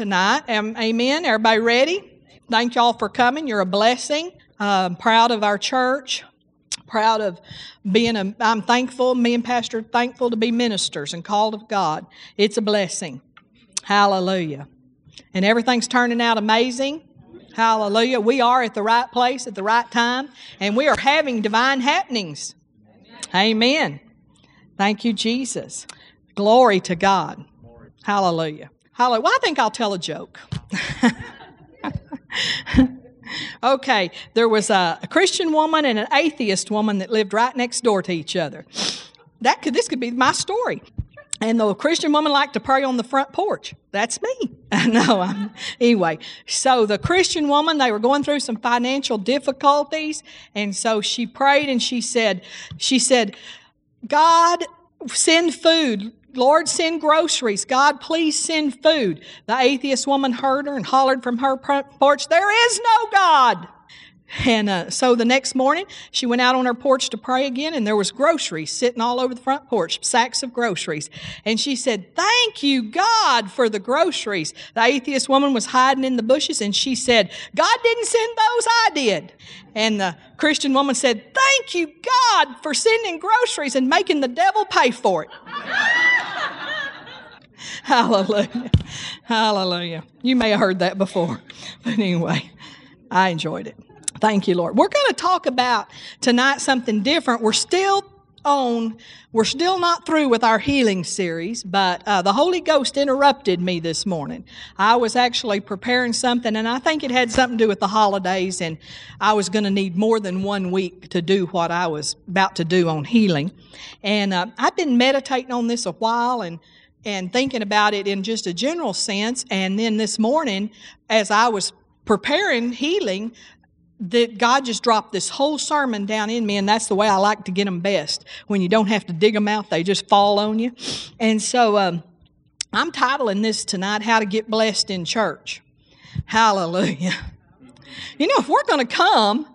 tonight. Um, amen. Everybody ready? Thank y'all for coming. You're a blessing. Uh, proud of our church. Proud of being a. I'm thankful. Me and Pastor thankful to be ministers and called of God. It's a blessing. Hallelujah. And everything's turning out amazing. Hallelujah. We are at the right place at the right time, and we are having divine happenings. Amen. Thank you, Jesus. Glory to God. Hallelujah. Hallelujah. Well, I think I'll tell a joke. okay, there was a, a, Christian woman and an atheist woman that lived right next door to each other. That could this could be my story. And the Christian woman liked to pray on the front porch. That's me. no, I'm, anyway. So the Christian woman, they were going through some financial difficulties, and so she prayed and she said, she said, God, send food. Lord, send groceries. God, please send food. The atheist woman heard her and hollered from her porch, There is no God. And uh, so the next morning, she went out on her porch to pray again, and there was groceries sitting all over the front porch, sacks of groceries. And she said, "Thank you, God, for the groceries." The atheist woman was hiding in the bushes, and she said, "God didn't send those; I did." And the Christian woman said, "Thank you, God, for sending groceries and making the devil pay for it." Hallelujah. Hallelujah. You may have heard that before. But anyway, I enjoyed it. Thank you, Lord. We're going to talk about tonight something different. We're still on, we're still not through with our healing series, but uh, the Holy Ghost interrupted me this morning. I was actually preparing something, and I think it had something to do with the holidays, and I was going to need more than one week to do what I was about to do on healing. And uh, I've been meditating on this a while and and thinking about it in just a general sense. And then this morning, as I was preparing healing, that God just dropped this whole sermon down in me, and that's the way I like to get them best. When you don't have to dig them out, they just fall on you. And so um, I'm titling this tonight, How to Get Blessed in Church. Hallelujah. You know, if we're going to come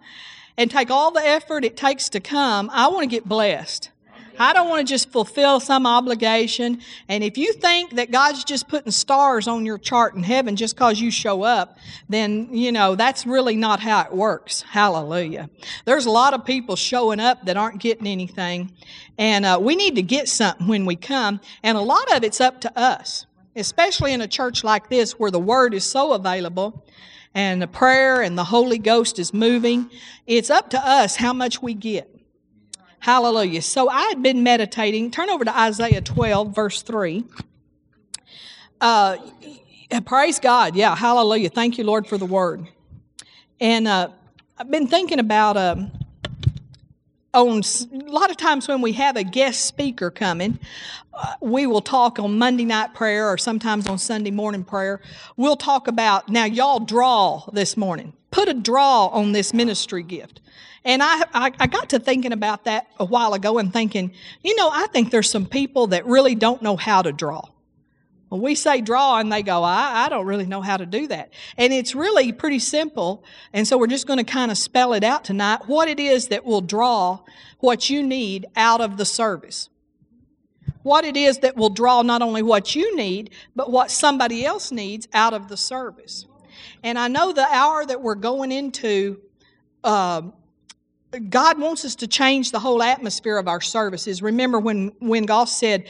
and take all the effort it takes to come, I want to get blessed. I don't want to just fulfill some obligation. And if you think that God's just putting stars on your chart in heaven just because you show up, then, you know, that's really not how it works. Hallelujah. There's a lot of people showing up that aren't getting anything. And uh, we need to get something when we come. And a lot of it's up to us, especially in a church like this where the Word is so available and the prayer and the Holy Ghost is moving. It's up to us how much we get. Hallelujah. So I had been meditating. Turn over to Isaiah 12, verse 3. Uh, praise God. Yeah, hallelujah. Thank you, Lord, for the word. And uh, I've been thinking about um, on a lot of times when we have a guest speaker coming, uh, we will talk on Monday night prayer or sometimes on Sunday morning prayer. We'll talk about now, y'all draw this morning. Put a draw on this ministry gift. And I, I, I, got to thinking about that a while ago and thinking, you know, I think there's some people that really don't know how to draw. When we say draw and they go, I, I don't really know how to do that. And it's really pretty simple. And so we're just going to kind of spell it out tonight what it is that will draw what you need out of the service. What it is that will draw not only what you need, but what somebody else needs out of the service. And I know the hour that we're going into, uh, God wants us to change the whole atmosphere of our services. Remember when, when Goss said,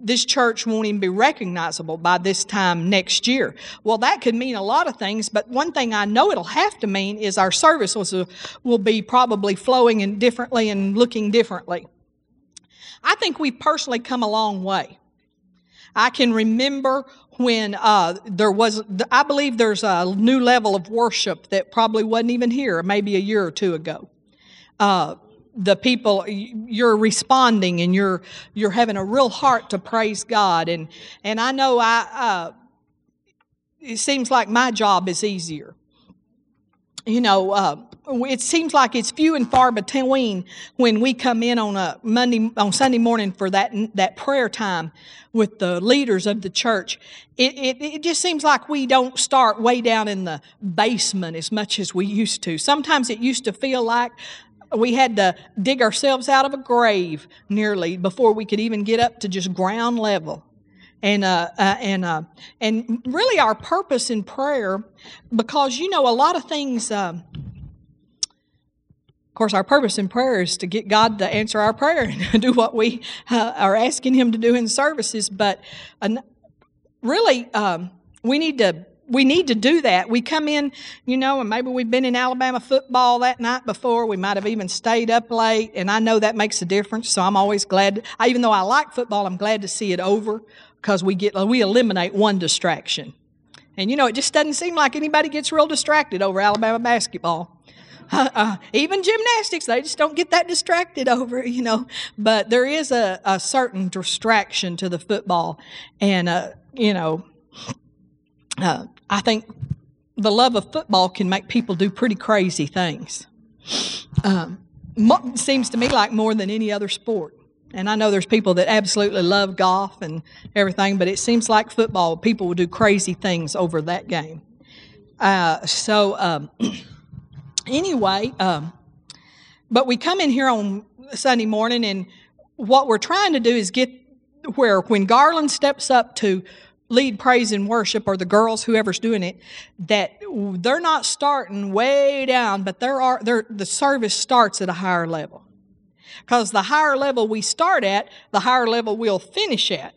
this church won't even be recognizable by this time next year. Well, that could mean a lot of things, but one thing I know it'll have to mean is our services will, be probably flowing in differently and looking differently. I think we've personally come a long way. I can remember when uh, there was, I believe there's a new level of worship that probably wasn't even here maybe a year or two ago uh, the people you're responding and you're you're having a real heart to praise God and and I know I uh, it seems like my job is easier. You know, uh, it seems like it's few and far between when we come in on a Monday on Sunday morning for that that prayer time with the leaders of the church. It, it, it just seems like we don't start way down in the basement as much as we used to. Sometimes it used to feel like we had to dig ourselves out of a grave nearly before we could even get up to just ground level. and uh, uh, and uh, and really our purpose in prayer, because you know a lot of things. Um, of course, our purpose in prayer is to get God to answer our prayer and do what we uh, are asking Him to do in services. But really, um, we need to we need to do that. We come in, you know, and maybe we've been in Alabama football that night before. We might have even stayed up late, and I know that makes a difference. So I'm always glad. I, even though I like football, I'm glad to see it over because we get we eliminate one distraction. And you know, it just doesn't seem like anybody gets real distracted over Alabama basketball. Uh, uh, even gymnastics, they just don't get that distracted over, you know. But there is a, a certain distraction to the football, and uh, you know, uh, I think the love of football can make people do pretty crazy things. Um, seems to me like more than any other sport. And I know there's people that absolutely love golf and everything, but it seems like football, people will do crazy things over that game. Uh, so, um, anyway, um, but we come in here on Sunday morning, and what we're trying to do is get where when Garland steps up to lead praise and worship or the girls whoever's doing it that they're not starting way down but there are the service starts at a higher level. Because the higher level we start at the higher level we'll finish at.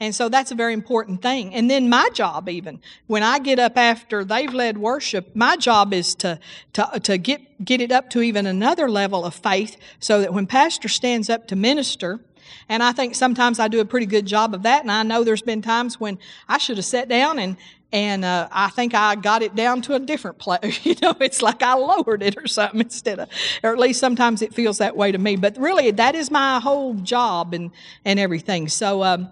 And so that's a very important thing. And then my job even when i get up after they've led worship my job is to to, to get get it up to even another level of faith so that when pastor stands up to minister and I think sometimes I do a pretty good job of that. And I know there's been times when I should have sat down and and uh, I think I got it down to a different place. you know, it's like I lowered it or something instead of, or at least sometimes it feels that way to me. But really, that is my whole job and and everything. So, um,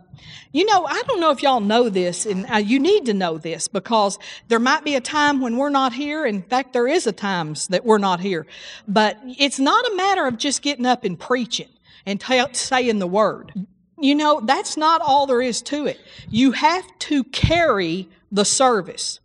you know, I don't know if y'all know this, and uh, you need to know this because there might be a time when we're not here. In fact, there is a times that we're not here. But it's not a matter of just getting up and preaching and t- saying the word. You know, that's not all there is to it. You have to carry the service.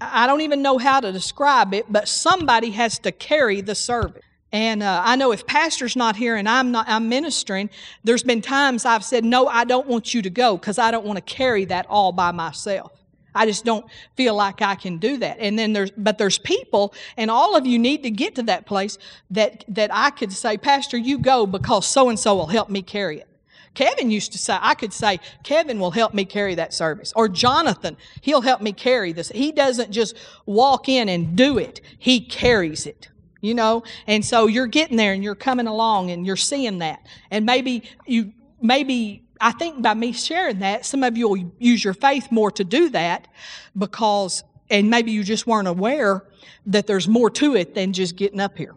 I don't even know how to describe it, but somebody has to carry the service. And uh, I know if pastor's not here and I'm not, I'm ministering. There's been times I've said, "No, I don't want you to go because I don't want to carry that all by myself." I just don't feel like I can do that. And then there's, but there's people, and all of you need to get to that place that, that I could say, Pastor, you go because so and so will help me carry it. Kevin used to say, I could say, Kevin will help me carry that service. Or Jonathan, he'll help me carry this. He doesn't just walk in and do it, he carries it. You know, and so you're getting there and you're coming along and you're seeing that. And maybe you, maybe I think by me sharing that, some of you will use your faith more to do that because, and maybe you just weren't aware that there's more to it than just getting up here.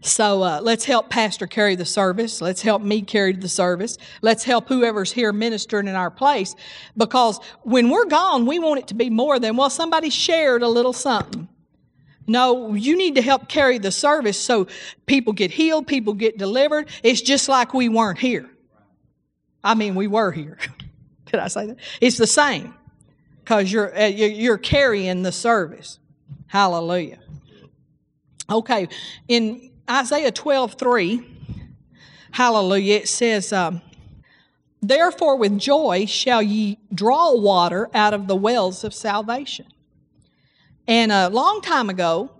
So uh, let's help Pastor carry the service. Let's help me carry the service. Let's help whoever's here ministering in our place because when we're gone, we want it to be more than, well, somebody shared a little something. No, you need to help carry the service so people get healed, people get delivered. It's just like we weren't here. I mean, we were here. Did I say that? It's the same because you're, uh, you're carrying the service. Hallelujah. Okay, in Isaiah 12 3, hallelujah, it says, um, Therefore, with joy shall ye draw water out of the wells of salvation. And a long time ago,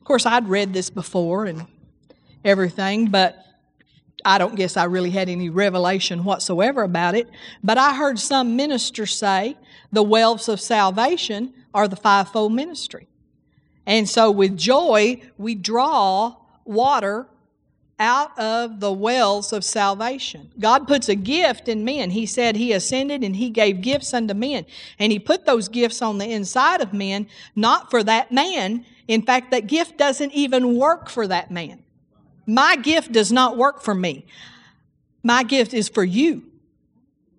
of course, I'd read this before and everything, but I don't guess I really had any revelation whatsoever about it, but I heard some ministers say the wells of salvation are the fivefold ministry. And so with joy, we draw water out of the wells of salvation. God puts a gift in men. He said He ascended and He gave gifts unto men. And He put those gifts on the inside of men, not for that man. In fact, that gift doesn't even work for that man. My gift does not work for me. My gift is for you.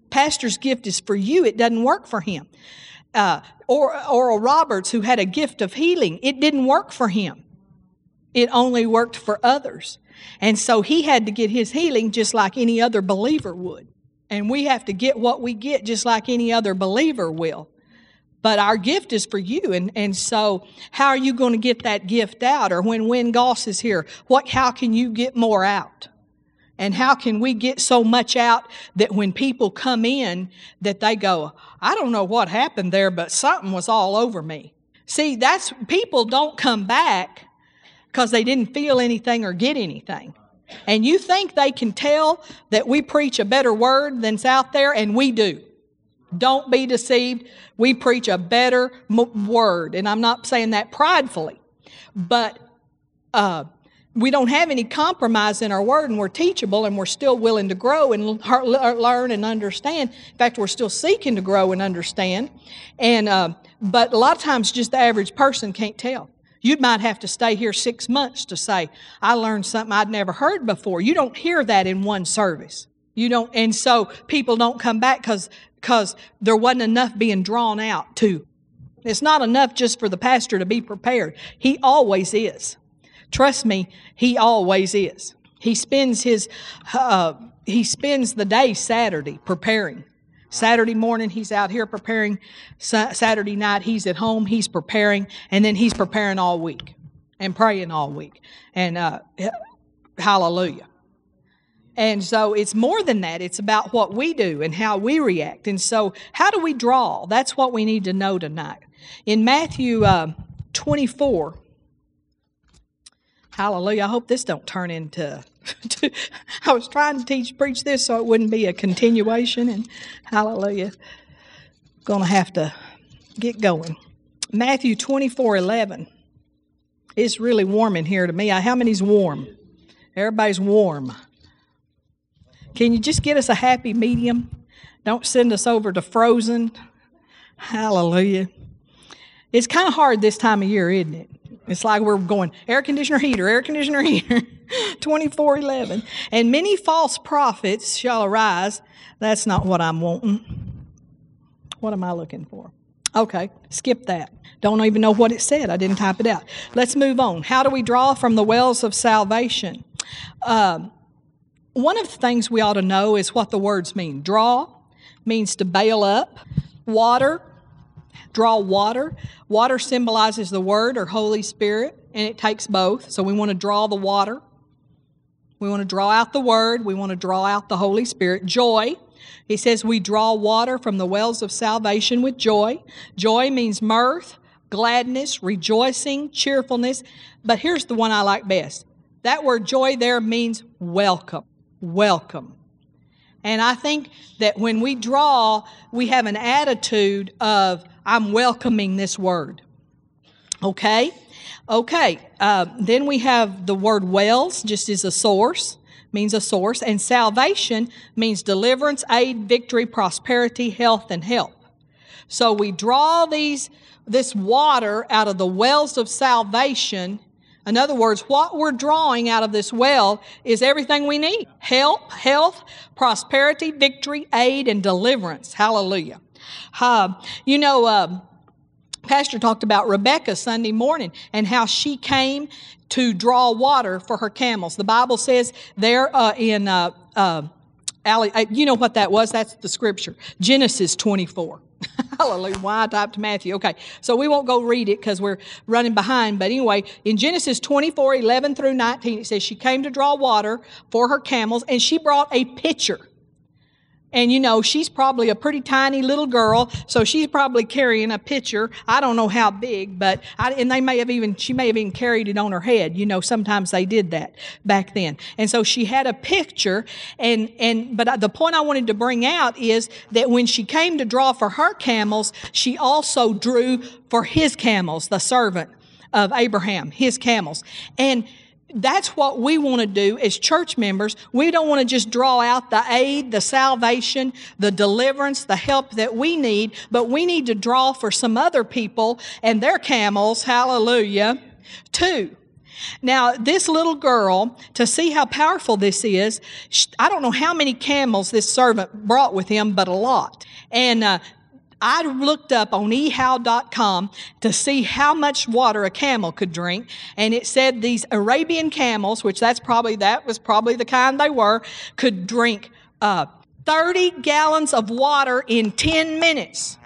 Pastor's gift is for you. It doesn't work for him. Uh, or Oral Roberts, who had a gift of healing, it didn't work for him. It only worked for others. And so he had to get his healing just like any other believer would. And we have to get what we get just like any other believer will but our gift is for you. And, and so how are you going to get that gift out? Or when Win Goss is here, what, how can you get more out? And how can we get so much out that when people come in that they go, I don't know what happened there, but something was all over me. See, that's people don't come back because they didn't feel anything or get anything. And you think they can tell that we preach a better word than's out there, and we do. Don't be deceived. We preach a better m- word. And I'm not saying that pridefully, but uh, we don't have any compromise in our word and we're teachable and we're still willing to grow and learn and understand. In fact, we're still seeking to grow and understand. And, uh, but a lot of times just the average person can't tell. You might have to stay here six months to say, I learned something I'd never heard before. You don't hear that in one service. You don't, and so people don't come back because because there wasn't enough being drawn out to. It's not enough just for the pastor to be prepared. He always is. Trust me, he always is. He spends his uh, he spends the day Saturday preparing. Saturday morning he's out here preparing. Saturday night he's at home. He's preparing, and then he's preparing all week and praying all week. And uh, hallelujah. And so it's more than that. It's about what we do and how we react. And so, how do we draw? That's what we need to know tonight. In Matthew uh, 24, hallelujah, I hope this don't turn into. I was trying to teach, preach this so it wouldn't be a continuation. And hallelujah, to have to get going. Matthew 24, 11. It's really warm in here to me. How many's warm? Everybody's warm. Can you just get us a happy medium? Don't send us over to frozen. Hallelujah. It's kind of hard this time of year, isn't it? It's like we're going air conditioner heater, air conditioner heater, 24 11. And many false prophets shall arise. That's not what I'm wanting. What am I looking for? Okay, skip that. Don't even know what it said. I didn't type it out. Let's move on. How do we draw from the wells of salvation? Um, one of the things we ought to know is what the words mean. Draw means to bail up. Water, draw water. Water symbolizes the Word or Holy Spirit, and it takes both. So we want to draw the water. We want to draw out the Word. We want to draw out the Holy Spirit. Joy. He says we draw water from the wells of salvation with joy. Joy means mirth, gladness, rejoicing, cheerfulness. But here's the one I like best. That word joy there means welcome welcome. And I think that when we draw, we have an attitude of, I'm welcoming this word. Okay? Okay. Uh, then we have the word wells, just as a source, means a source. And salvation means deliverance, aid, victory, prosperity, health, and help. So we draw these, this water out of the wells of salvation in other words, what we're drawing out of this well is everything we need help, health, prosperity, victory, aid, and deliverance. Hallelujah. Uh, you know, uh, Pastor talked about Rebecca Sunday morning and how she came to draw water for her camels. The Bible says there uh, in, uh, uh, uh, you know what that was? That's the scripture. Genesis 24. Hallelujah. Why I typed Matthew. Okay, so we won't go read it because we're running behind. But anyway, in Genesis 24 11 through 19, it says, She came to draw water for her camels, and she brought a pitcher. And you know, she's probably a pretty tiny little girl, so she's probably carrying a pitcher. I don't know how big, but I, and they may have even she may have even carried it on her head. You know, sometimes they did that back then. And so she had a pitcher, and and but the point I wanted to bring out is that when she came to draw for her camels, she also drew for his camels, the servant of Abraham, his camels, and that's what we want to do as church members. We don't want to just draw out the aid, the salvation, the deliverance, the help that we need, but we need to draw for some other people and their camels, hallelujah, too. Now, this little girl, to see how powerful this is, I don't know how many camels this servant brought with him, but a lot. And uh, I looked up on ehow.com to see how much water a camel could drink, and it said these Arabian camels, which that's probably that was probably the kind they were, could drink uh, 30 gallons of water in 10 minutes.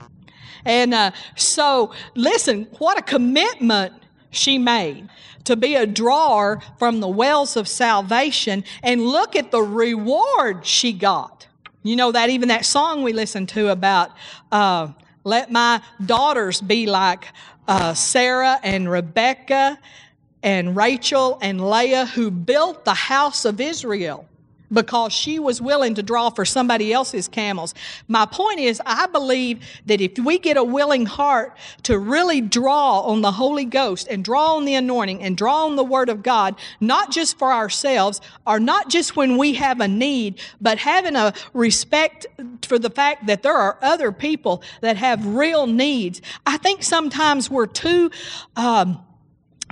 And uh, so, listen, what a commitment she made to be a drawer from the wells of salvation and look at the reward she got. You know that even that song we listened to about uh, let my daughters be like uh, Sarah and Rebecca and Rachel and Leah who built the house of Israel because she was willing to draw for somebody else's camels. My point is, I believe that if we get a willing heart to really draw on the Holy Ghost and draw on the anointing and draw on the Word of God, not just for ourselves or not just when we have a need, but having a respect for the fact that there are other people that have real needs. I think sometimes we're too um,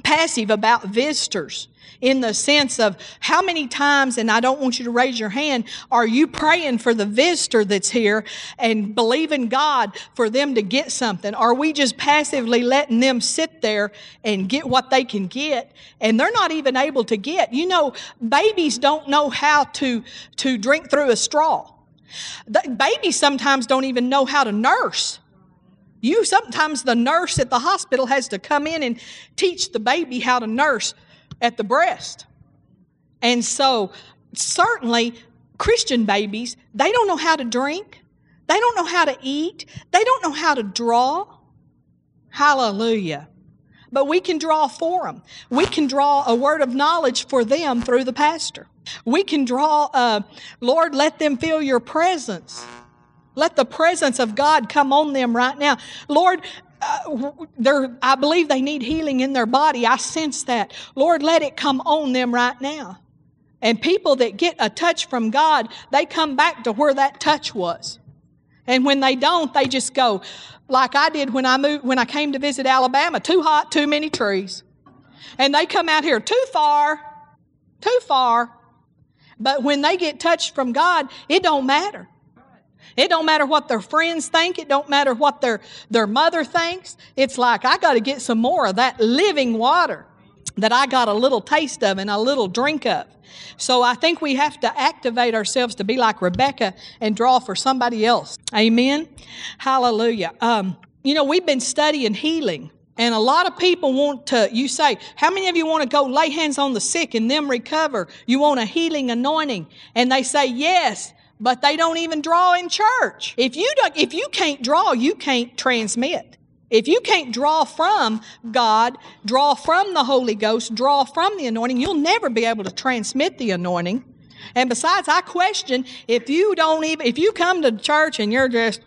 passive about visitors in the sense of how many times, and I don't want you to raise your hand, are you praying for the visitor that's here and believing God for them to get something? Are we just passively letting them sit there and get what they can get and they're not even able to get? You know, babies don't know how to, to drink through a straw. The babies sometimes don't even know how to nurse. You sometimes the nurse at the hospital has to come in and teach the baby how to nurse at the breast. And so, certainly, Christian babies, they don't know how to drink, they don't know how to eat, they don't know how to draw. Hallelujah. But we can draw for them. We can draw a word of knowledge for them through the pastor. We can draw, uh, Lord, let them feel your presence. Let the presence of God come on them right now. Lord, uh, I believe they need healing in their body. I sense that. Lord, let it come on them right now. And people that get a touch from God, they come back to where that touch was. And when they don't, they just go, like I did when I moved, when I came to visit Alabama, too hot, too many trees. And they come out here too far, too far. But when they get touched from God, it don't matter. It don't matter what their friends think. It don't matter what their, their mother thinks. It's like, I got to get some more of that living water that I got a little taste of and a little drink of. So I think we have to activate ourselves to be like Rebecca and draw for somebody else. Amen. Hallelujah. Um, you know, we've been studying healing. And a lot of people want to, you say, how many of you want to go lay hands on the sick and them recover? You want a healing anointing? And they say, yes but they don't even draw in church. If you don't, if you can't draw, you can't transmit. If you can't draw from God, draw from the Holy Ghost, draw from the anointing, you'll never be able to transmit the anointing. And besides, I question if you don't even, if you come to church and you're just,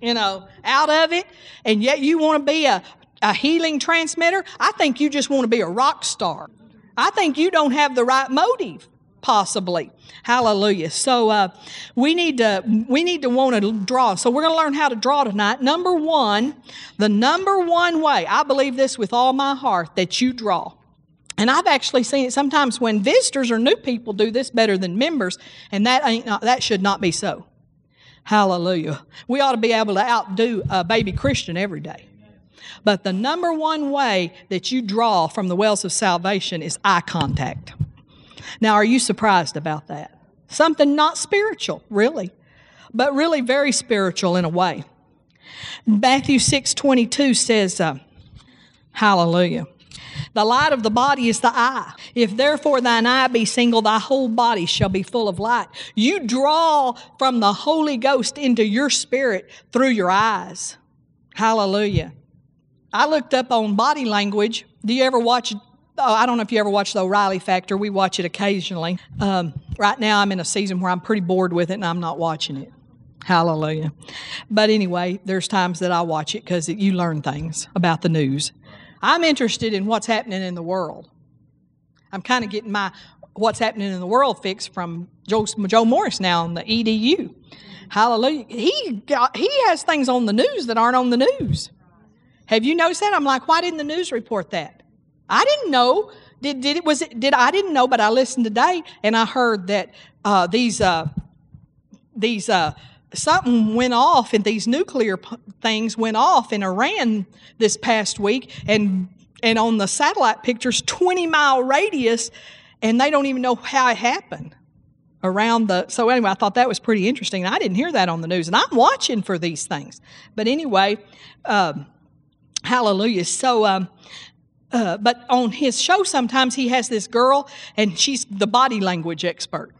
you know, out of it, and yet you want to be a, a healing transmitter, I think you just want to be a rock star. I think you don't have the right motive possibly hallelujah so uh, we need to we need to want to draw so we're going to learn how to draw tonight number one the number one way i believe this with all my heart that you draw and I've actually seen it sometimes when visitors or new people do this better than members, and that ain't not, that should not be so. Hallelujah. We ought to be able to outdo a baby Christian every day. But the number one way that you draw from the wells of salvation is eye contact. Now, are you surprised about that? Something not spiritual, really, but really very spiritual in a way. Matthew 6 22 says, uh, Hallelujah. The light of the body is the eye. If therefore thine eye be single, thy whole body shall be full of light. You draw from the Holy Ghost into your spirit through your eyes. Hallelujah. I looked up on body language. Do you ever watch oh, I don't know if you ever watch the O'Reilly Factor. We watch it occasionally. Um, right now, I'm in a season where I'm pretty bored with it and I'm not watching it. Hallelujah. But anyway, there's times that I watch it because you learn things about the news. I'm interested in what's happening in the world. I'm kind of getting my what's happening in the world fixed from Joe, Joe Morris now on the EDU. Hallelujah. He got, he has things on the news that aren't on the news. Have you noticed that? I'm like, why didn't the news report that? I didn't know. Did, did it was it did I didn't know, but I listened today and I heard that uh, these uh, these uh, something went off and these nuclear p- things went off in Iran this past week and and on the satellite pictures 20 mile radius and they don't even know how it happened around the so anyway i thought that was pretty interesting. I didn't hear that on the news and i'm watching for these things. But anyway um, hallelujah. So um, uh, but on his show, sometimes he has this girl, and she's the body language expert.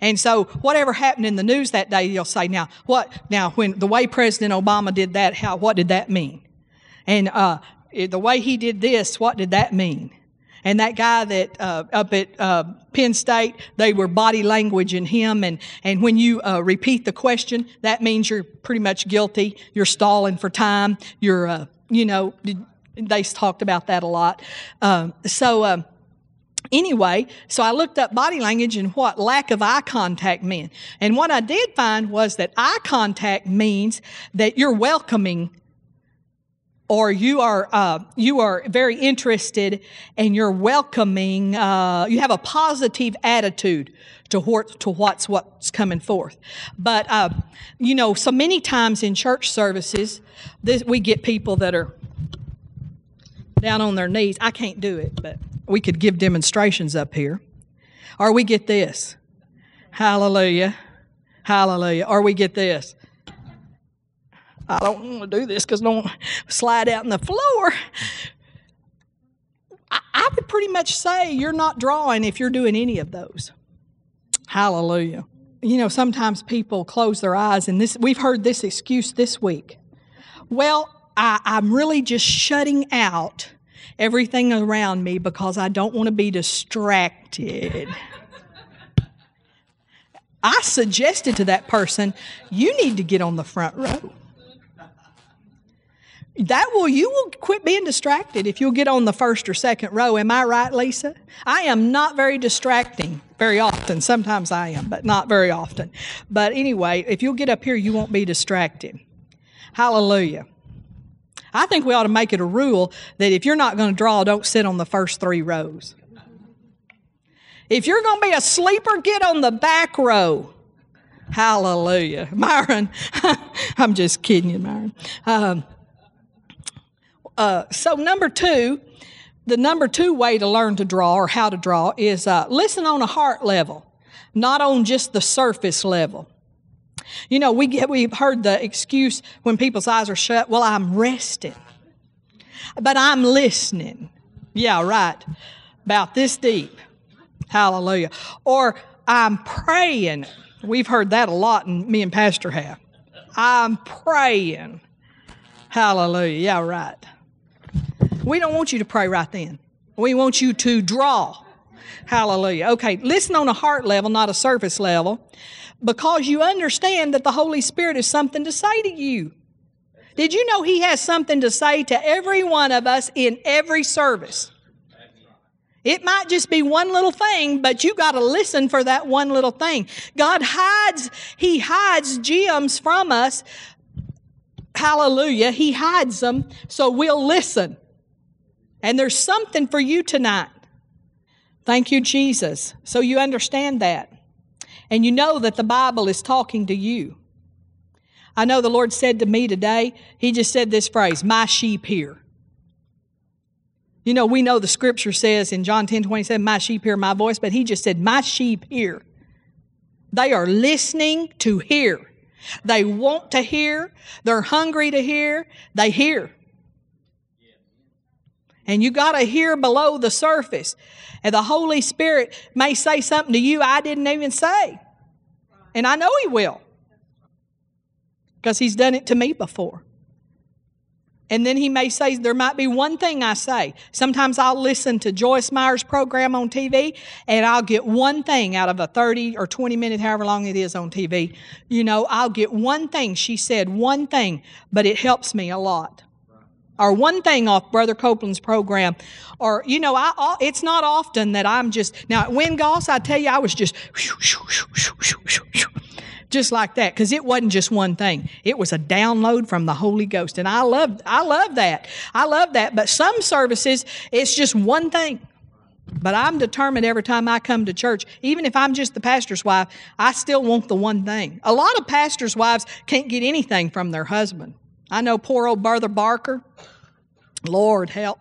And so, whatever happened in the news that day, you'll say, "Now, what? Now, when the way President Obama did that, how? What did that mean? And uh, the way he did this, what did that mean?" And that guy that uh, up at uh, Penn State, they were body language in him. And, and when you uh, repeat the question, that means you're pretty much guilty. You're stalling for time. You're, uh, you know, they talked about that a lot. Um, so, um, anyway, so I looked up body language and what lack of eye contact meant. And what I did find was that eye contact means that you're welcoming or you are uh, you are very interested and you're welcoming uh, you have a positive attitude to what to what's what's coming forth but uh, you know so many times in church services this, we get people that are down on their knees i can't do it but we could give demonstrations up here or we get this hallelujah hallelujah or we get this I don't want to do this because I don't slide out on the floor. I, I would pretty much say you're not drawing if you're doing any of those. Hallelujah. You know, sometimes people close their eyes, and this we've heard this excuse this week. Well, I, I'm really just shutting out everything around me because I don't want to be distracted. I suggested to that person, you need to get on the front row. That will you will quit being distracted if you'll get on the first or second row. Am i right lisa? I am not very distracting very often. Sometimes i am but not very often. But anyway if you'll get up here you won't be distracted. Hallelujah i think we ought to make it a rule that if you're not going to draw don't sit on the first three rows. If you're going to be a sleeper get on the back row. Hallelujah. Myron i'm just kidding you myron. Um, uh, so, number two, the number two way to learn to draw or how to draw is uh, listen on a heart level, not on just the surface level. You know, we get, we've heard the excuse when people's eyes are shut, well, I'm resting, but I'm listening. Yeah, right. About this deep. Hallelujah. Or I'm praying. We've heard that a lot, and me and Pastor have. I'm praying. Hallelujah. Yeah, right. We don't want you to pray right then. We want you to draw. Hallelujah. Okay, listen on a heart level, not a surface level, because you understand that the Holy Spirit is something to say to you. Did you know He has something to say to every one of us in every service? It might just be one little thing, but you got to listen for that one little thing. God hides, He hides gems from us. Hallelujah. He hides them so we'll listen. And there's something for you tonight. Thank you, Jesus. So you understand that. And you know that the Bible is talking to you. I know the Lord said to me today, He just said this phrase, my sheep hear. You know, we know the scripture says in John 10 27, my sheep hear my voice, but He just said, my sheep hear. They are listening to hear. They want to hear. They're hungry to hear. They hear. And you got to hear below the surface. And the Holy Spirit may say something to you I didn't even say. And I know He will. Because He's done it to me before. And then he may say, There might be one thing I say. Sometimes I'll listen to Joyce Meyer's program on TV and I'll get one thing out of a 30 or 20 minute, however long it is on TV. You know, I'll get one thing. She said one thing, but it helps me a lot or one thing off Brother Copeland's program, or you know, I, it's not often that I'm just now. When Goss, I tell you, I was just just like that because it wasn't just one thing; it was a download from the Holy Ghost, and I love, I love that. I love that. But some services, it's just one thing. But I'm determined every time I come to church, even if I'm just the pastor's wife, I still want the one thing. A lot of pastors' wives can't get anything from their husband. I know poor old Brother Barker. Lord help.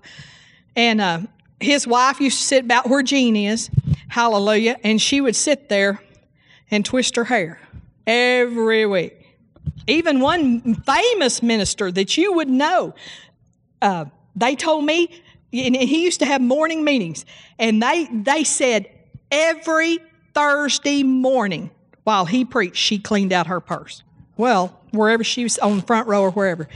And uh, his wife used to sit about where Jean is, hallelujah, and she would sit there and twist her hair every week. Even one famous minister that you would know, uh, they told me and he used to have morning meetings, and they they said every Thursday morning while he preached, she cleaned out her purse. Well, wherever she was on the front row or wherever,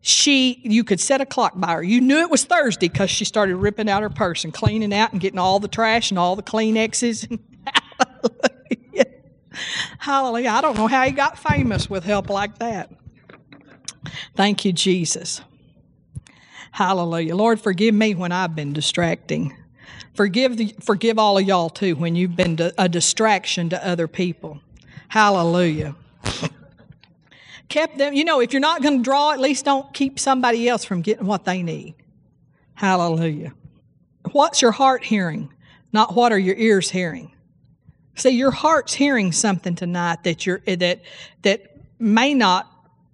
she you could set a clock by her. You knew it was Thursday because she started ripping out her purse and cleaning out and getting all the trash and all the Kleenexes. Hallelujah. Hallelujah. I don't know how he got famous with help like that. Thank you, Jesus. Hallelujah. Lord, forgive me when I've been distracting. Forgive, the, forgive all of y'all too when you've been a distraction to other people. Hallelujah. Kept them, you know, if you're not going to draw, at least don't keep somebody else from getting what they need. Hallelujah. What's your heart hearing? Not what are your ears hearing? See, your heart's hearing something tonight that you're eh, that that may not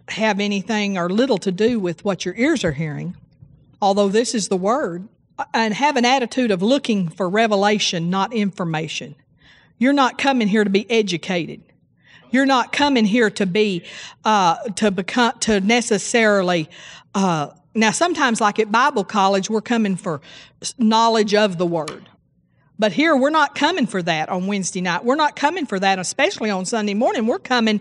have anything or little to do with what your ears are hearing, although this is the word, and have an attitude of looking for revelation, not information. You're not coming here to be educated. You're not coming here to be uh, to become to necessarily. Uh, now, sometimes, like at Bible college, we're coming for knowledge of the word. But here, we're not coming for that on Wednesday night. We're not coming for that, especially on Sunday morning. We're coming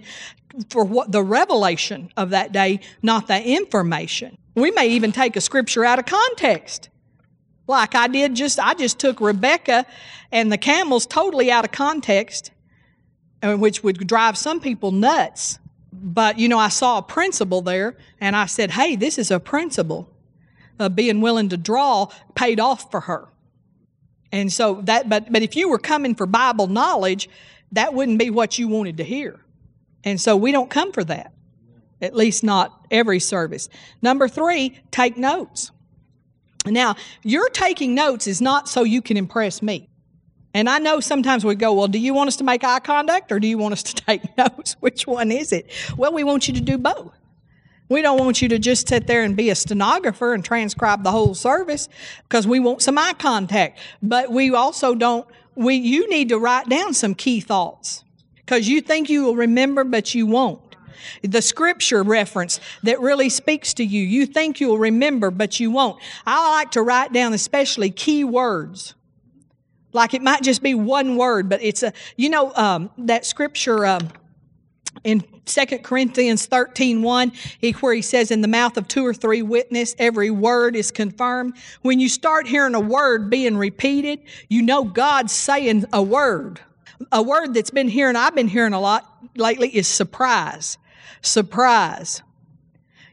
for what the revelation of that day, not the information. We may even take a scripture out of context. Like I did just, I just took Rebecca and the camels totally out of context, which would drive some people nuts. But, you know, I saw a principle there and I said, hey, this is a principle of uh, being willing to draw paid off for her. And so that, but, but if you were coming for Bible knowledge, that wouldn't be what you wanted to hear. And so we don't come for that, at least not every service. Number three, take notes. Now, your taking notes is not so you can impress me. And I know sometimes we go, well, do you want us to make eye contact or do you want us to take notes? Which one is it? Well, we want you to do both. We don't want you to just sit there and be a stenographer and transcribe the whole service because we want some eye contact. But we also don't, we, you need to write down some key thoughts because you think you will remember, but you won't. The scripture reference that really speaks to you, you think you'll remember, but you won't. I like to write down especially key words. Like it might just be one word, but it's a, you know, um, that scripture, um, in 2 Corinthians 13 1, he, where he says, In the mouth of two or three witness, every word is confirmed. When you start hearing a word being repeated, you know God's saying a word. A word that's been hearing, I've been hearing a lot lately, is surprise. Surprise.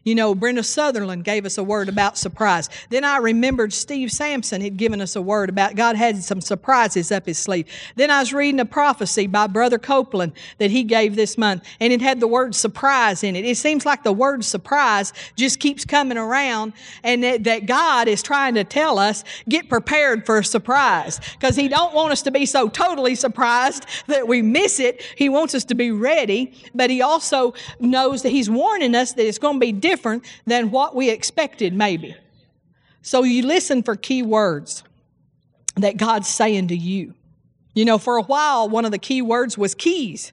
You know, Brenda Sutherland gave us a word about surprise. Then I remembered Steve Sampson had given us a word about God had some surprises up his sleeve. Then I was reading a prophecy by Brother Copeland that he gave this month, and it had the word surprise in it. It seems like the word surprise just keeps coming around, and that, that God is trying to tell us, get prepared for a surprise. Because he don't want us to be so totally surprised that we miss it. He wants us to be ready, but he also knows that he's warning us that it's going to be different different than what we expected, maybe. So you listen for key words that God's saying to you. You know, for a while, one of the key words was keys.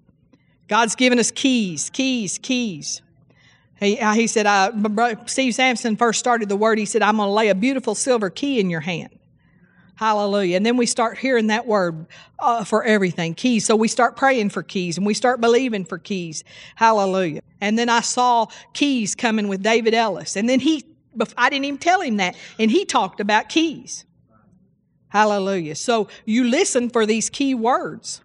God's given us keys, keys, keys. He, uh, he said, uh, Steve Sampson first started the word. He said, I'm going to lay a beautiful silver key in your hand. Hallelujah. And then we start hearing that word uh, for everything keys. So we start praying for keys and we start believing for keys. Hallelujah. And then I saw keys coming with David Ellis. And then he, I didn't even tell him that. And he talked about keys. Hallelujah. So you listen for these key words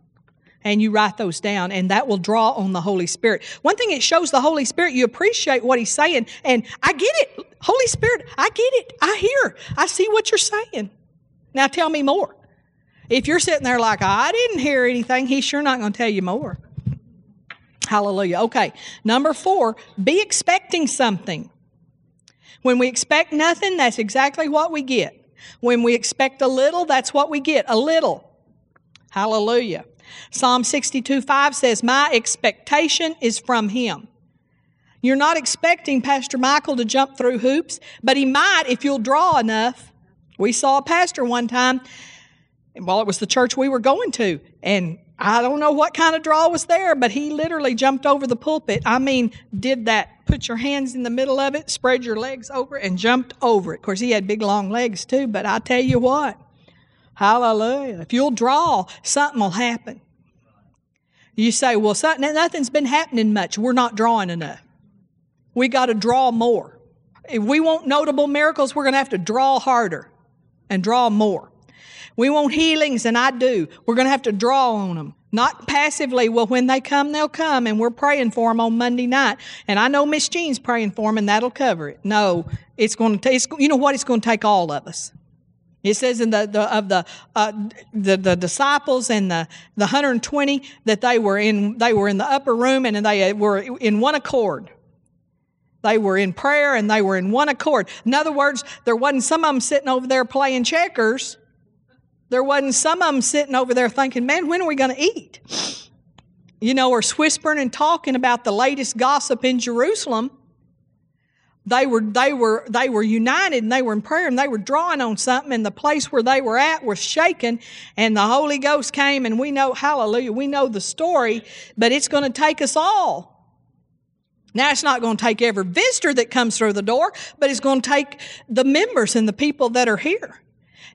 and you write those down, and that will draw on the Holy Spirit. One thing it shows the Holy Spirit, you appreciate what He's saying, and I get it. Holy Spirit, I get it. I hear. I see what you're saying. Now tell me more. If you're sitting there like, I didn't hear anything, he's sure not going to tell you more. Hallelujah. Okay. Number four, be expecting something. When we expect nothing, that's exactly what we get. When we expect a little, that's what we get a little. Hallelujah. Psalm 62 5 says, My expectation is from him. You're not expecting Pastor Michael to jump through hoops, but he might if you'll draw enough. We saw a pastor one time, and well, it was the church we were going to, and I don't know what kind of draw was there, but he literally jumped over the pulpit. I mean, did that put your hands in the middle of it, spread your legs over, and jumped over it. Of course, he had big long legs too, but I tell you what, hallelujah. If you'll draw, something will happen. You say, well, something, nothing's been happening much. We're not drawing enough. We got to draw more. If we want notable miracles, we're going to have to draw harder and draw more. We want healings, and I do. We're going to have to draw on them. Not passively, well, when they come, they'll come, and we're praying for them on Monday night. And I know Miss Jean's praying for them, and that'll cover it. No, it's going to take, you know what? It's going to take all of us. It says in the, the of the, uh, the the disciples and the the 120 that they were in they were in the upper room and they were in one accord. They were in prayer and they were in one accord. In other words, there wasn't some of them sitting over there playing checkers. There wasn't some of them sitting over there thinking, man, when are we going to eat? You know, or whispering and talking about the latest gossip in Jerusalem. They were, they were, they were united and they were in prayer and they were drawing on something and the place where they were at was shaken and the Holy Ghost came and we know, hallelujah, we know the story, but it's going to take us all. Now, it's not going to take every visitor that comes through the door, but it's going to take the members and the people that are here.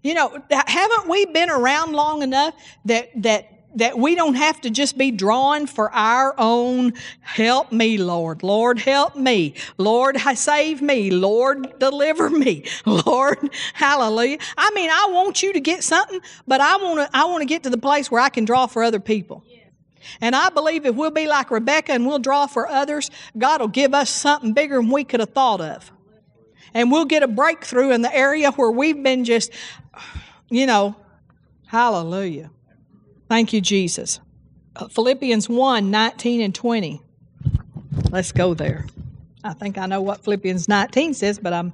You know, haven't we been around long enough that, that, that we don't have to just be drawing for our own help me, Lord. Lord, help me. Lord, save me. Lord, deliver me. Lord, hallelujah. I mean, I want you to get something, but I want to, I want to get to the place where I can draw for other people. And I believe if we'll be like Rebecca and we'll draw for others, God will give us something bigger than we could have thought of. And we'll get a breakthrough in the area where we've been just, you know, hallelujah. Thank you, Jesus. Uh, Philippians 1 19 and 20. Let's go there. I think I know what Philippians 19 says, but I'm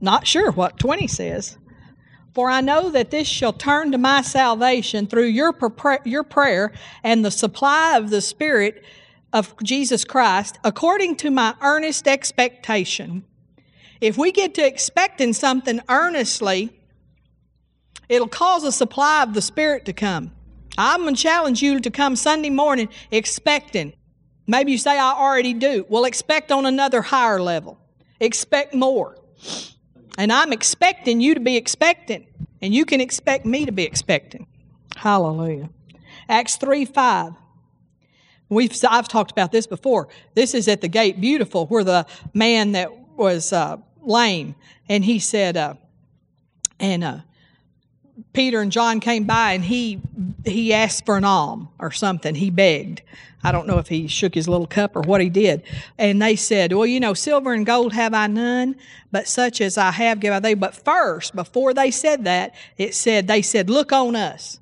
not sure what 20 says. For I know that this shall turn to my salvation through your, your prayer and the supply of the Spirit of Jesus Christ, according to my earnest expectation. If we get to expecting something earnestly, it'll cause a supply of the Spirit to come. I'm going to challenge you to come Sunday morning expecting. Maybe you say, I already do. Well, expect on another higher level. Expect more. And I'm expecting you to be expecting. And you can expect me to be expecting. Hallelujah. Acts 3 5. We've, I've talked about this before. This is at the gate beautiful, where the man that was uh, lame, and he said, uh, and uh, Peter and John came by and he he asked for an alm or something. He begged. I don't know if he shook his little cup or what he did. And they said, Well, you know, silver and gold have I none, but such as I have give I thee. But first, before they said that, it said, they said, Look on us.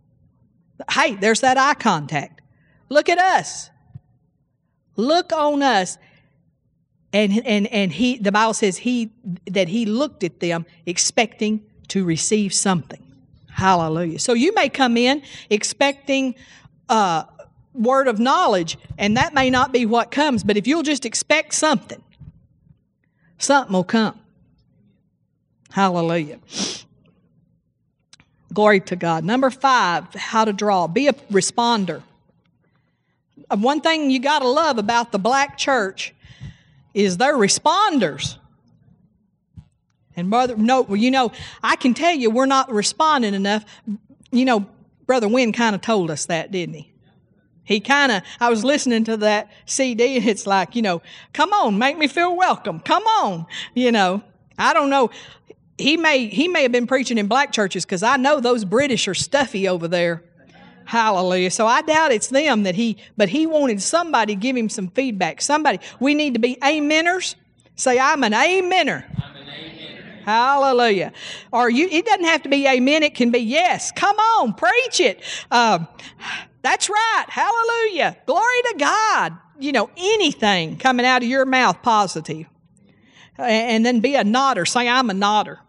Hey, there's that eye contact. Look at us. Look on us. And, and, and he, the Bible says he, that he looked at them expecting to receive something. Hallelujah. So you may come in expecting a word of knowledge, and that may not be what comes, but if you'll just expect something, something will come. Hallelujah. Glory to God. Number five, how to draw. Be a responder. Uh, one thing you got to love about the black church is they're responders. And brother, no, well, you know, I can tell you we're not responding enough. You know, Brother Wynn kind of told us that, didn't he? He kind of, I was listening to that CD and it's like, you know, come on, make me feel welcome. Come on. You know, I don't know. He may, he may have been preaching in black churches because I know those British are stuffy over there. Hallelujah. So I doubt it's them that he, but he wanted somebody to give him some feedback. Somebody, we need to be ameners. Say, I'm an amener. Hallelujah. Or you, it doesn't have to be amen. It can be yes. Come on, preach it. Um, that's right. Hallelujah. Glory to God. You know, anything coming out of your mouth positive. And then be a nodder. Say, I'm a nodder.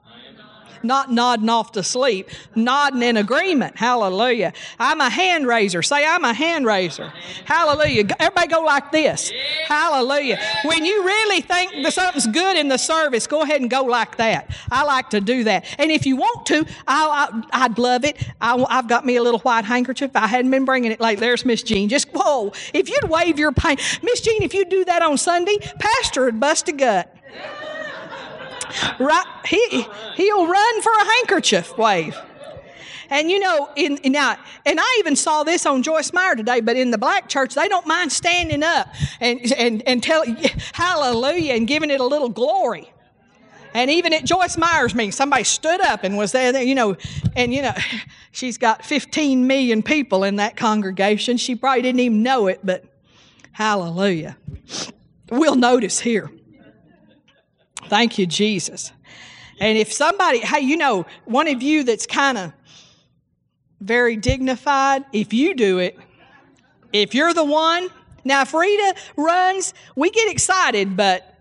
Not nodding off to sleep, nodding in agreement. Hallelujah. I'm a hand raiser. Say, I'm a hand raiser. Hallelujah. Everybody go like this. Hallelujah. When you really think that something's good in the service, go ahead and go like that. I like to do that. And if you want to, I, would love it. I, have got me a little white handkerchief. I hadn't been bringing it like there's Miss Jean. Just whoa. If you'd wave your pain, Miss Jean, if you do that on Sunday, Pastor would bust a gut. Right? He, he'll run for a handkerchief wave. And you know, in, now, and I even saw this on Joyce Meyer today, but in the black church, they don't mind standing up and, and, and tell hallelujah and giving it a little glory. And even at Joyce Meyer's meeting, somebody stood up and was there, you know, and you know, she's got 15 million people in that congregation. She probably didn't even know it, but hallelujah. We'll notice here. Thank you, Jesus. And if somebody, hey, you know, one of you that's kind of very dignified, if you do it, if you're the one, now if Rita runs, we get excited, but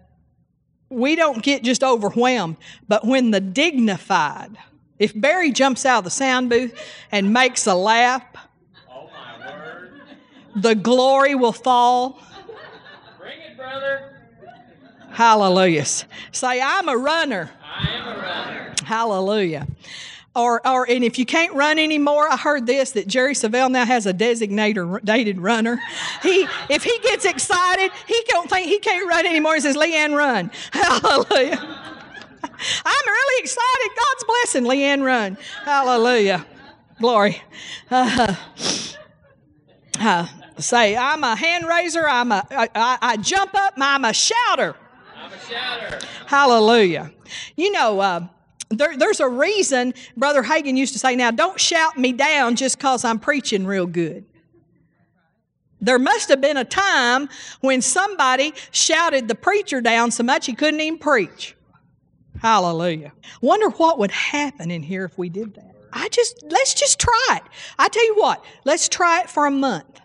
we don't get just overwhelmed. But when the dignified, if Barry jumps out of the sound booth and makes a lap, oh the glory will fall. Bring it, brother. Hallelujah. Say, I'm a runner. I am a runner. Hallelujah. Or, or, and if you can't run anymore, I heard this that Jerry Savelle now has a designated runner. He, if he gets excited, he don't think he can't run anymore. He says, "Leanne, run!" Hallelujah. I'm really excited. God's blessing, Leanne, run. Hallelujah. Glory. Uh, uh, say, I'm a hand raiser. I'm a, I, I jump up. I'm a shouter. Hallelujah. You know, uh, there, there's a reason Brother Hagin used to say, now don't shout me down just because I'm preaching real good. There must have been a time when somebody shouted the preacher down so much he couldn't even preach. Hallelujah. Wonder what would happen in here if we did that. I just, let's just try it. I tell you what, let's try it for a month.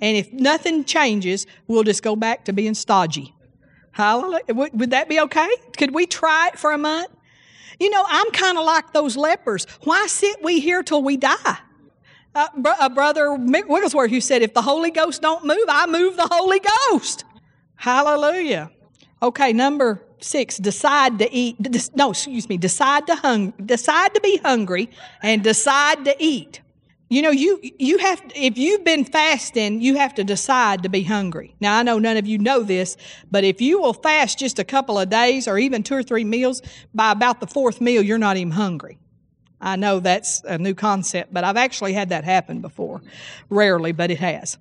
And if nothing changes, we'll just go back to being stodgy. Hallelujah. Would, would that be okay? Could we try it for a month? You know, I'm kind of like those lepers. Why sit we here till we die? Uh, br- uh, brother Smith Wigglesworth, who said, if the Holy Ghost don't move, I move the Holy Ghost. Hallelujah. Okay, number six, decide to eat. No, excuse me, decide to hung, decide to be hungry and decide to eat. You know, you, you have, if you've been fasting, you have to decide to be hungry. Now, I know none of you know this, but if you will fast just a couple of days or even two or three meals, by about the fourth meal, you're not even hungry. I know that's a new concept, but I've actually had that happen before. Rarely, but it has.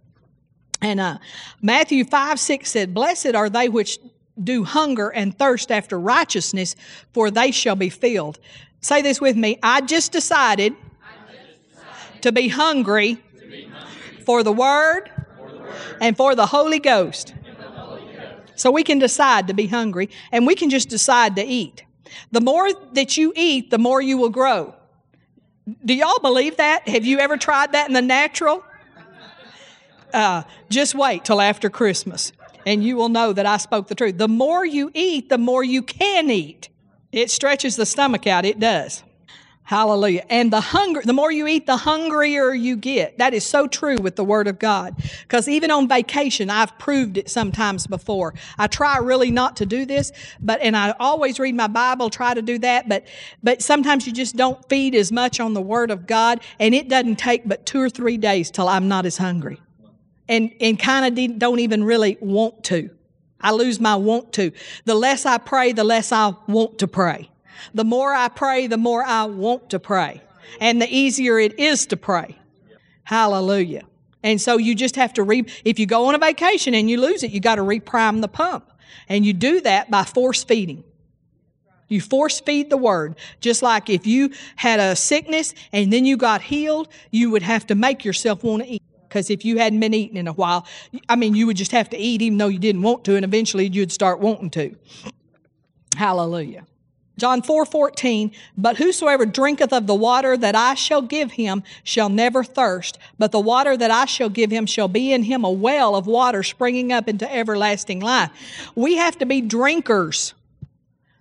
And uh, Matthew 5 6 said, Blessed are they which do hunger and thirst after righteousness, for they shall be filled. Say this with me. I just decided to be hungry, for, the word, and for the Holy Ghost. So we can decide to be hungry and we can just decide to eat. The more that you eat, the more you will grow. Do y'all believe that? Have you ever tried that in the natural? Uh, just wait till after Christmas and you will know that I spoke the truth. The more you eat, the more you can eat. It stretches the stomach out, it does. Hallelujah. And the hunger, the more you eat, the hungrier you get. That is so true with the Word of God. Because even on vacation, I've proved it sometimes before. I try really not to do this, but, and I always read my Bible, try to do that, but, but sometimes you just don't feed as much on the Word of God, and it doesn't take but two or three days till I'm not as hungry. And, and kind of don't even really want to. I lose my want to. The less I pray, the less I want to pray. The more I pray, the more I want to pray. And the easier it is to pray. Hallelujah. And so you just have to re, if you go on a vacation and you lose it, you got to reprime the pump. And you do that by force feeding. You force feed the word. Just like if you had a sickness and then you got healed, you would have to make yourself want to eat. Because if you hadn't been eating in a while, I mean, you would just have to eat even though you didn't want to, and eventually you'd start wanting to. Hallelujah. John 4 14, but whosoever drinketh of the water that I shall give him shall never thirst, but the water that I shall give him shall be in him a well of water springing up into everlasting life. We have to be drinkers.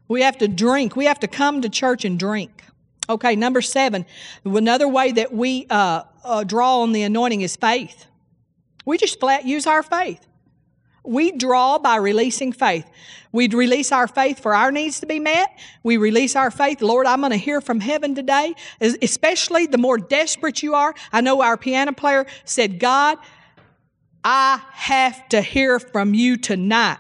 We have to drink. We have to come to church and drink. Okay, number seven. Another way that we uh, uh, draw on the anointing is faith. We just flat use our faith. We draw by releasing faith. We release our faith for our needs to be met. We release our faith. Lord, I'm going to hear from heaven today, especially the more desperate you are. I know our piano player said, God, I have to hear from you tonight.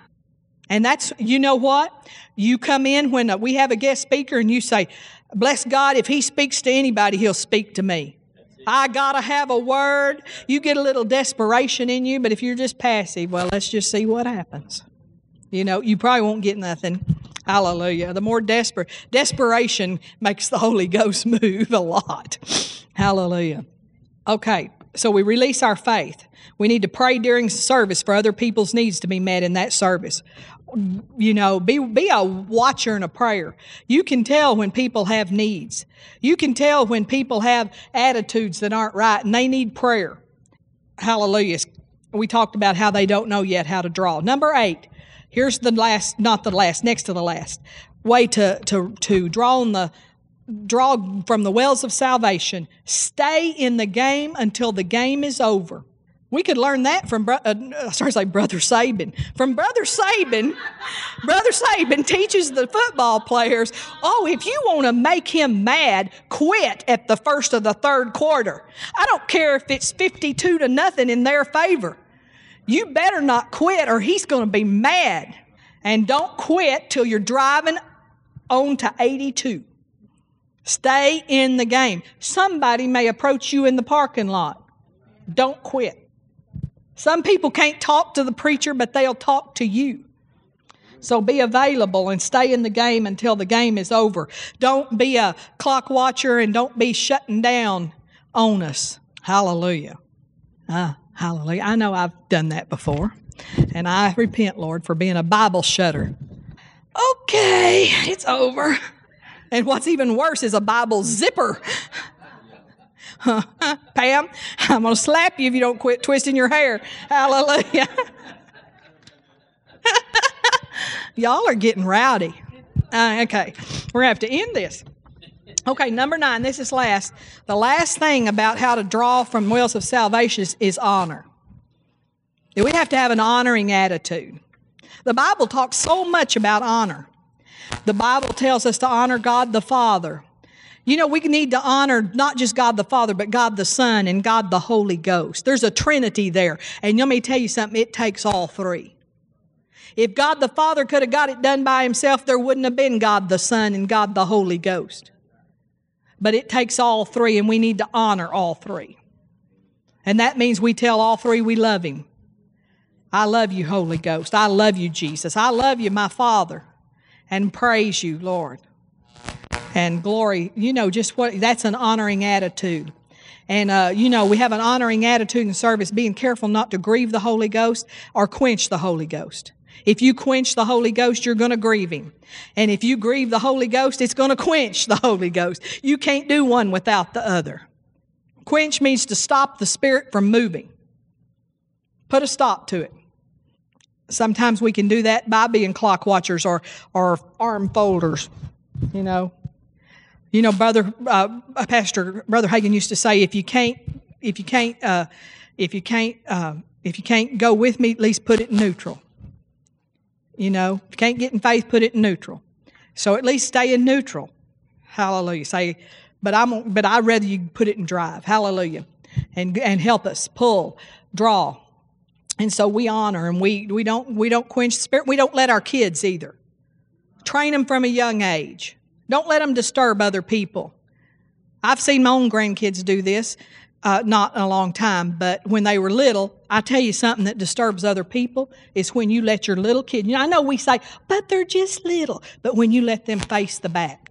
And that's, you know what? You come in when uh, we have a guest speaker and you say, Bless God, if He speaks to anybody, He'll speak to me. I gotta have a word. You get a little desperation in you, but if you're just passive, well, let's just see what happens. You know, you probably won't get nothing. Hallelujah. The more desperate, desperation makes the Holy Ghost move a lot. Hallelujah. Okay, so we release our faith. We need to pray during service for other people's needs to be met in that service you know, be, be a watcher and a prayer. You can tell when people have needs. You can tell when people have attitudes that aren't right and they need prayer. Hallelujah. We talked about how they don't know yet how to draw. Number eight, here's the last, not the last, next to the last way to, to, to draw on the, draw from the wells of salvation. Stay in the game until the game is over. We could learn that from, uh, uh, sorry, say Brother Saban. From Brother Saban, Brother Saban teaches the football players, oh, if you want to make him mad, quit at the first of the third quarter. I don't care if it's 52 to nothing in their favor. You better not quit or he's going to be mad. And don't quit till you're driving on to 82. Stay in the game. Somebody may approach you in the parking lot. Don't quit. Some people can't talk to the preacher, but they'll talk to you. So be available and stay in the game until the game is over. Don't be a clock watcher and don't be shutting down on us. Hallelujah. Ah, hallelujah. I know I've done that before. And I repent, Lord, for being a Bible shutter. Okay, it's over. And what's even worse is a Bible zipper. Pam, I'm going to slap you if you don't quit twisting your hair. Hallelujah. Y'all are getting rowdy. Uh, okay, we're going to have to end this. Okay, number nine, this is last. The last thing about how to draw from wells of salvation is, is honor. We have to have an honoring attitude. The Bible talks so much about honor. The Bible tells us to honor God the Father, you know, we need to honor not just God the Father, but God the Son and God the Holy Ghost. There's a Trinity there. And let me tell you something, it takes all three. If God the Father could have got it done by himself, there wouldn't have been God the Son and God the Holy Ghost. But it takes all three, and we need to honor all three. And that means we tell all three we love Him. I love you, Holy Ghost. I love you, Jesus. I love you, my Father. And praise you, Lord and glory. You know, just what that's an honoring attitude. And, uh, you know, we have an honoring attitude in service, being careful not to grieve the Holy Ghost or quench the Holy Ghost. If you quench the Holy Ghost, you're going to grieve Him. And if you grieve the Holy Ghost, it's going to quench the Holy Ghost. You can't do one without the other. Quench means to stop the Spirit from moving. Put a stop to it. Sometimes we can do that by being clock watchers or, or arm folders, you know. You know, brother, uh, Pastor Brother Hagin used to say, if you can't, if you can't, uh, if you can't, uh, if you can't go with me, at least put it in neutral. You know, if you can't get in faith, put it in neutral. So at least stay in neutral. Hallelujah. Say, but I'm, but I'd rather you put it in drive. Hallelujah, and and help us pull, draw, and so we honor and we we don't we don't quench the spirit. We don't let our kids either. Train them from a young age. Don't let them disturb other people. I've seen my own grandkids do this, uh, not in a long time, but when they were little, I tell you something that disturbs other people is when you let your little kid, you know, I know we say, but they're just little, but when you let them face the back.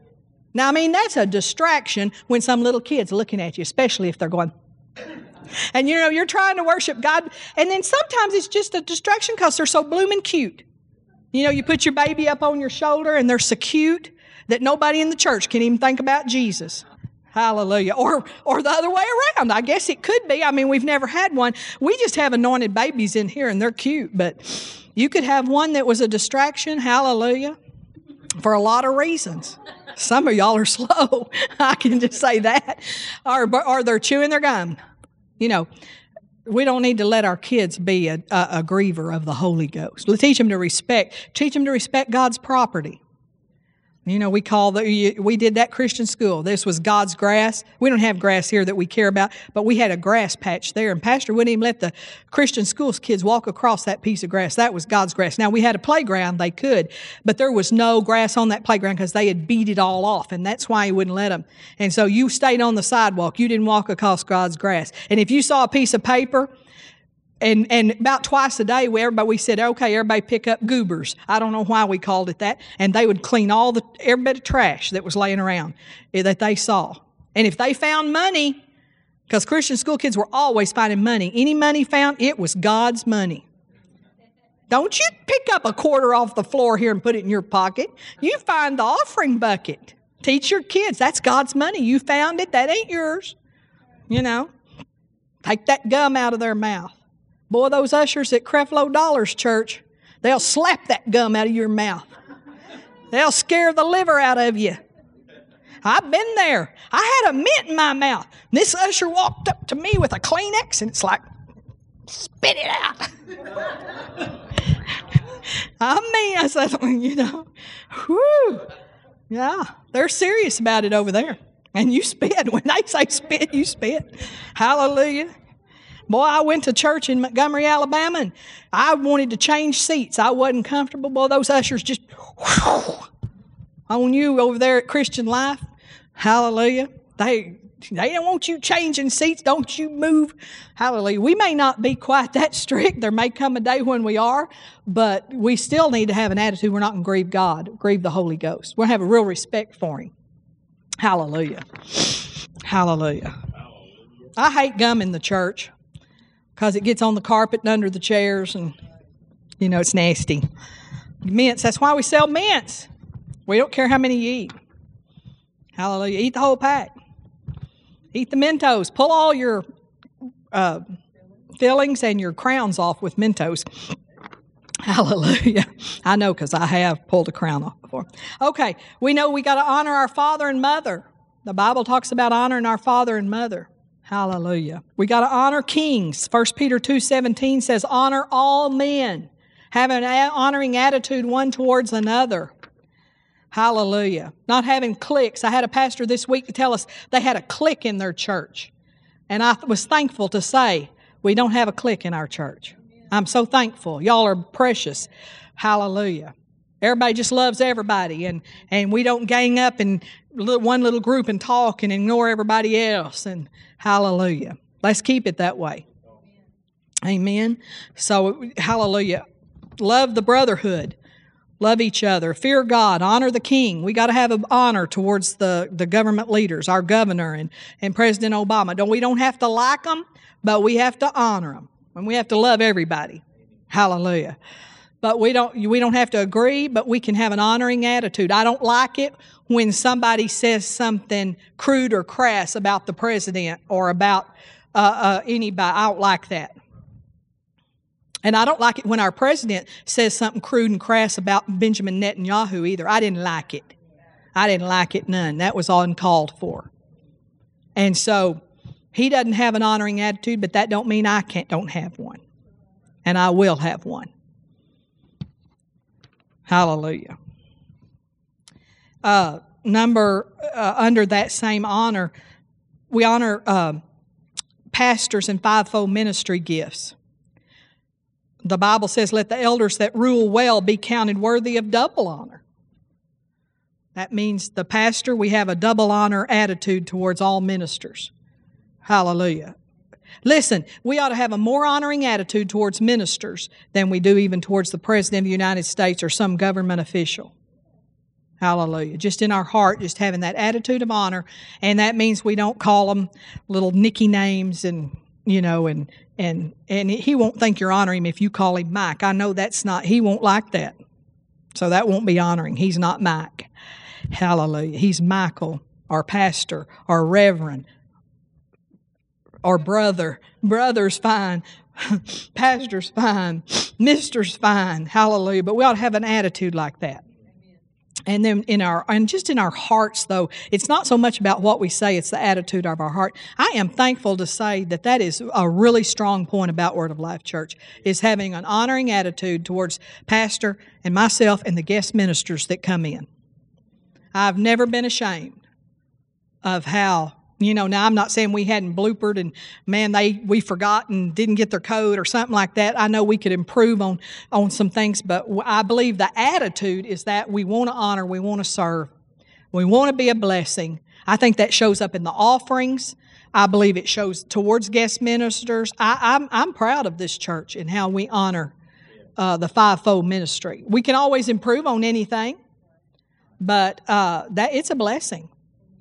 Now, I mean, that's a distraction when some little kid's looking at you, especially if they're going, and you know, you're trying to worship God, and then sometimes it's just a distraction because they're so blooming cute. You know, you put your baby up on your shoulder and they're so cute that nobody in the church can even think about Jesus. Hallelujah. Or, or the other way around. I guess it could be. I mean, we've never had one. We just have anointed babies in here and they're cute, but you could have one that was a distraction. Hallelujah. for a lot of reasons. Some of y'all are slow. I can just say that. Or, or they're chewing their gum. You know, we don't need to let our kids be a, a, a griever of the Holy Ghost. Let's teach them to respect. Teach them to respect God's property. You know, we call the, we did that Christian school. This was God's grass. We don't have grass here that we care about, but we had a grass patch there, and Pastor wouldn't even let the Christian schools kids walk across that piece of grass. That was God's grass. Now we had a playground, they could, but there was no grass on that playground because they had beat it all off, and that's why he wouldn't let them. And so you stayed on the sidewalk. You didn't walk across God's grass. And if you saw a piece of paper and and about twice a day, we everybody we said, okay, everybody pick up goobers. I don't know why we called it that, and they would clean all the every bit of trash that was laying around eh, that they saw. And if they found money, because Christian school kids were always finding money, any money found, it was God's money. Don't you pick up a quarter off the floor here and put it in your pocket. You find the offering bucket. Teach your kids that's God's money. You found it, that ain't yours. You know, take that gum out of their mouth. Boy, those ushers at Creflo Dollar's Church, they'll slap that gum out of your mouth. They'll scare the liver out of you. I've been there. I had a mint in my mouth. This usher walked up to me with a Kleenex, and it's like, spit it out. I mean, I said, you know, whew. Yeah, they're serious about it over there. And you spit. When they say spit, you spit. Hallelujah. Boy, I went to church in Montgomery, Alabama, and I wanted to change seats. I wasn't comfortable. Boy, those ushers just whew, on you over there at Christian Life. Hallelujah. They they don't want you changing seats. Don't you move. Hallelujah. We may not be quite that strict. There may come a day when we are, but we still need to have an attitude we're not going to grieve God, grieve the Holy Ghost. We're going to have a real respect for Him. Hallelujah. Hallelujah. I hate gum in the church because it gets on the carpet and under the chairs, and you know it's nasty. Mints. That's why we sell mints. We don't care how many you eat. Hallelujah. Eat the whole pack. Eat the Mentos. Pull all your uh, fillings and your crowns off with Mentos. Hallelujah. I know because I have pulled a crown off before. Okay, we know we got to honor our father and mother. The Bible talks about honoring our father and mother. Hallelujah. We got to honor kings. 1 Peter 2:17 says honor all men. Have an honoring attitude one towards another. Hallelujah. Not having cliques. I had a pastor this week to tell us they had a clique in their church. And I was thankful to say, we don't have a clique in our church. I'm so thankful. Y'all are precious. Hallelujah. Everybody just loves everybody, and, and we don't gang up in one little group and talk and ignore everybody else. And hallelujah. Let's keep it that way. Amen. So, hallelujah. Love the brotherhood. Love each other. Fear God. Honor the king. We got to have an honor towards the, the government leaders, our governor and, and President Obama. Don't, we don't have to like them, but we have to honor them. And we have to love everybody. Hallelujah but we don't we don't have to agree but we can have an honoring attitude. I don't like it when somebody says something crude or crass about the president or about uh, uh, anybody. I don't like that. And i don't like it when our president says something crude and crass about benjamin netanyahu either. I didn't like it. I didn't like it none. That was uncalled for. And so he doesn't have an honoring attitude but that don't mean i can't don't have one. And i will have one Hallelujah. Uh, number uh, under that same honor, we honor uh, pastors and fivefold ministry gifts. The Bible says, Let the elders that rule well be counted worthy of double honor. That means the pastor, we have a double honor attitude towards all ministers. Hallelujah. Listen, we ought to have a more honoring attitude towards ministers than we do even towards the President of the United States or some government official. Hallelujah. Just in our heart, just having that attitude of honor. And that means we don't call them little nicky names and, you know, and, and, and he won't think you're honoring him if you call him Mike. I know that's not, he won't like that. So that won't be honoring. He's not Mike. Hallelujah. He's Michael, our pastor, our reverend, or brother. Brother's fine. Pastor's fine. Mister's fine. Hallelujah. But we ought to have an attitude like that. and then in our and just in our hearts though it's not so much about what we say it's the attitude of our heart i am thankful to say that that is a really strong point about word of life church is having an honoring attitude towards pastor and myself and the guest ministers that come in i've never been ashamed of how you know now i'm not saying we hadn't bloopered and man they we forgot and didn't get their code or something like that. I know we could improve on on some things but i believe the attitude is that we want to honor we want to serve. We want to be a blessing. I think that shows up in the offerings. I believe it shows towards guest ministers. I, I'm, I'm proud of this church and how we honor uh, the fivefold ministry. We can always improve on anything but uh, that it's a blessing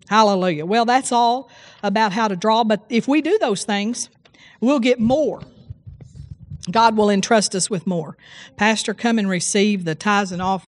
Hallelujah. Well, that's all about how to draw, but if we do those things, we'll get more. God will entrust us with more. Pastor, come and receive the tithes and offerings.